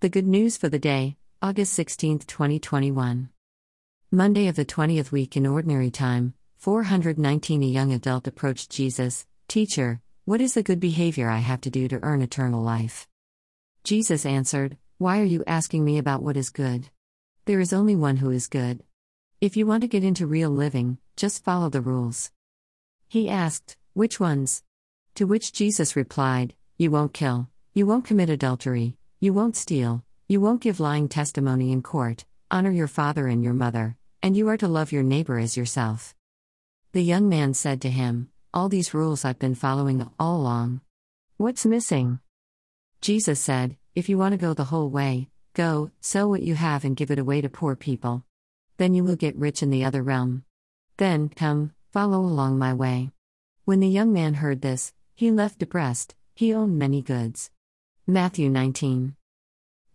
The good news for the day, August 16, 2021. Monday of the 20th week in Ordinary Time, 419 A young adult approached Jesus, Teacher, what is the good behavior I have to do to earn eternal life? Jesus answered, Why are you asking me about what is good? There is only one who is good. If you want to get into real living, just follow the rules. He asked, Which ones? To which Jesus replied, You won't kill, you won't commit adultery, you won't steal, you won't give lying testimony in court, honor your father and your mother, and you are to love your neighbor as yourself. The young man said to him, All these rules I've been following all along. What's missing? Jesus said, If you want to go the whole way, go, sell what you have and give it away to poor people. Then you will get rich in the other realm. Then, come, follow along my way. When the young man heard this, he left depressed, he owned many goods. Matthew 19.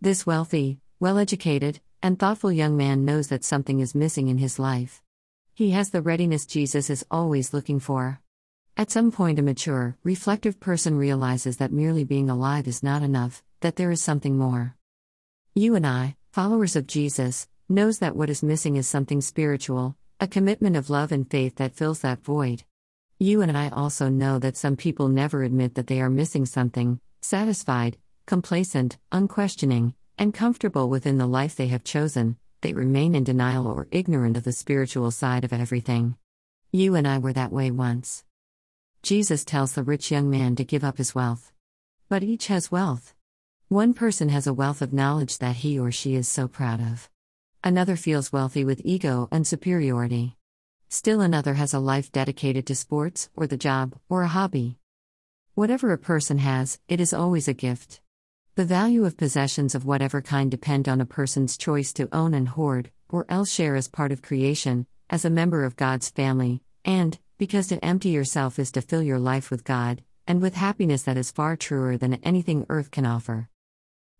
This wealthy, well educated, and thoughtful young man knows that something is missing in his life. He has the readiness Jesus is always looking for. At some point, a mature, reflective person realizes that merely being alive is not enough, that there is something more. You and I, followers of Jesus, knows that what is missing is something spiritual, a commitment of love and faith that fills that void. You and I also know that some people never admit that they are missing something, satisfied, complacent, unquestioning, and comfortable within the life they have chosen, they remain in denial or ignorant of the spiritual side of everything. You and I were that way once. Jesus tells the rich young man to give up his wealth. But each has wealth. One person has a wealth of knowledge that he or she is so proud of. Another feels wealthy with ego and superiority. Still another has a life dedicated to sports, or the job, or a hobby. Whatever a person has, it is always a gift. The value of possessions of whatever kind depend on a person's choice to own and hoard, or else share as part of creation, as a member of God's family, and, because to empty yourself is to fill your life with God, and with happiness that is far truer than anything earth can offer.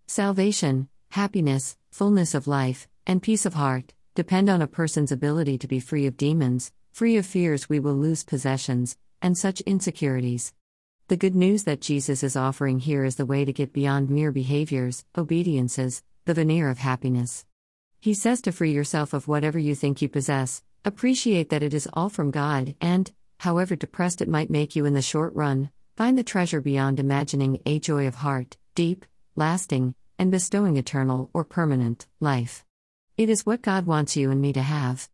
Salvation, happiness, fullness of life, and peace of heart depend on a person's ability to be free of demons, free of fears we will lose possessions, and such insecurities. The good news that Jesus is offering here is the way to get beyond mere behaviors, obediences, the veneer of happiness. He says to free yourself of whatever you think you possess, appreciate that it is all from God, and, however depressed it might make you in the short run, find the treasure beyond imagining a joy of heart, deep, lasting, and bestowing eternal or permanent life. It is what God wants you and me to have.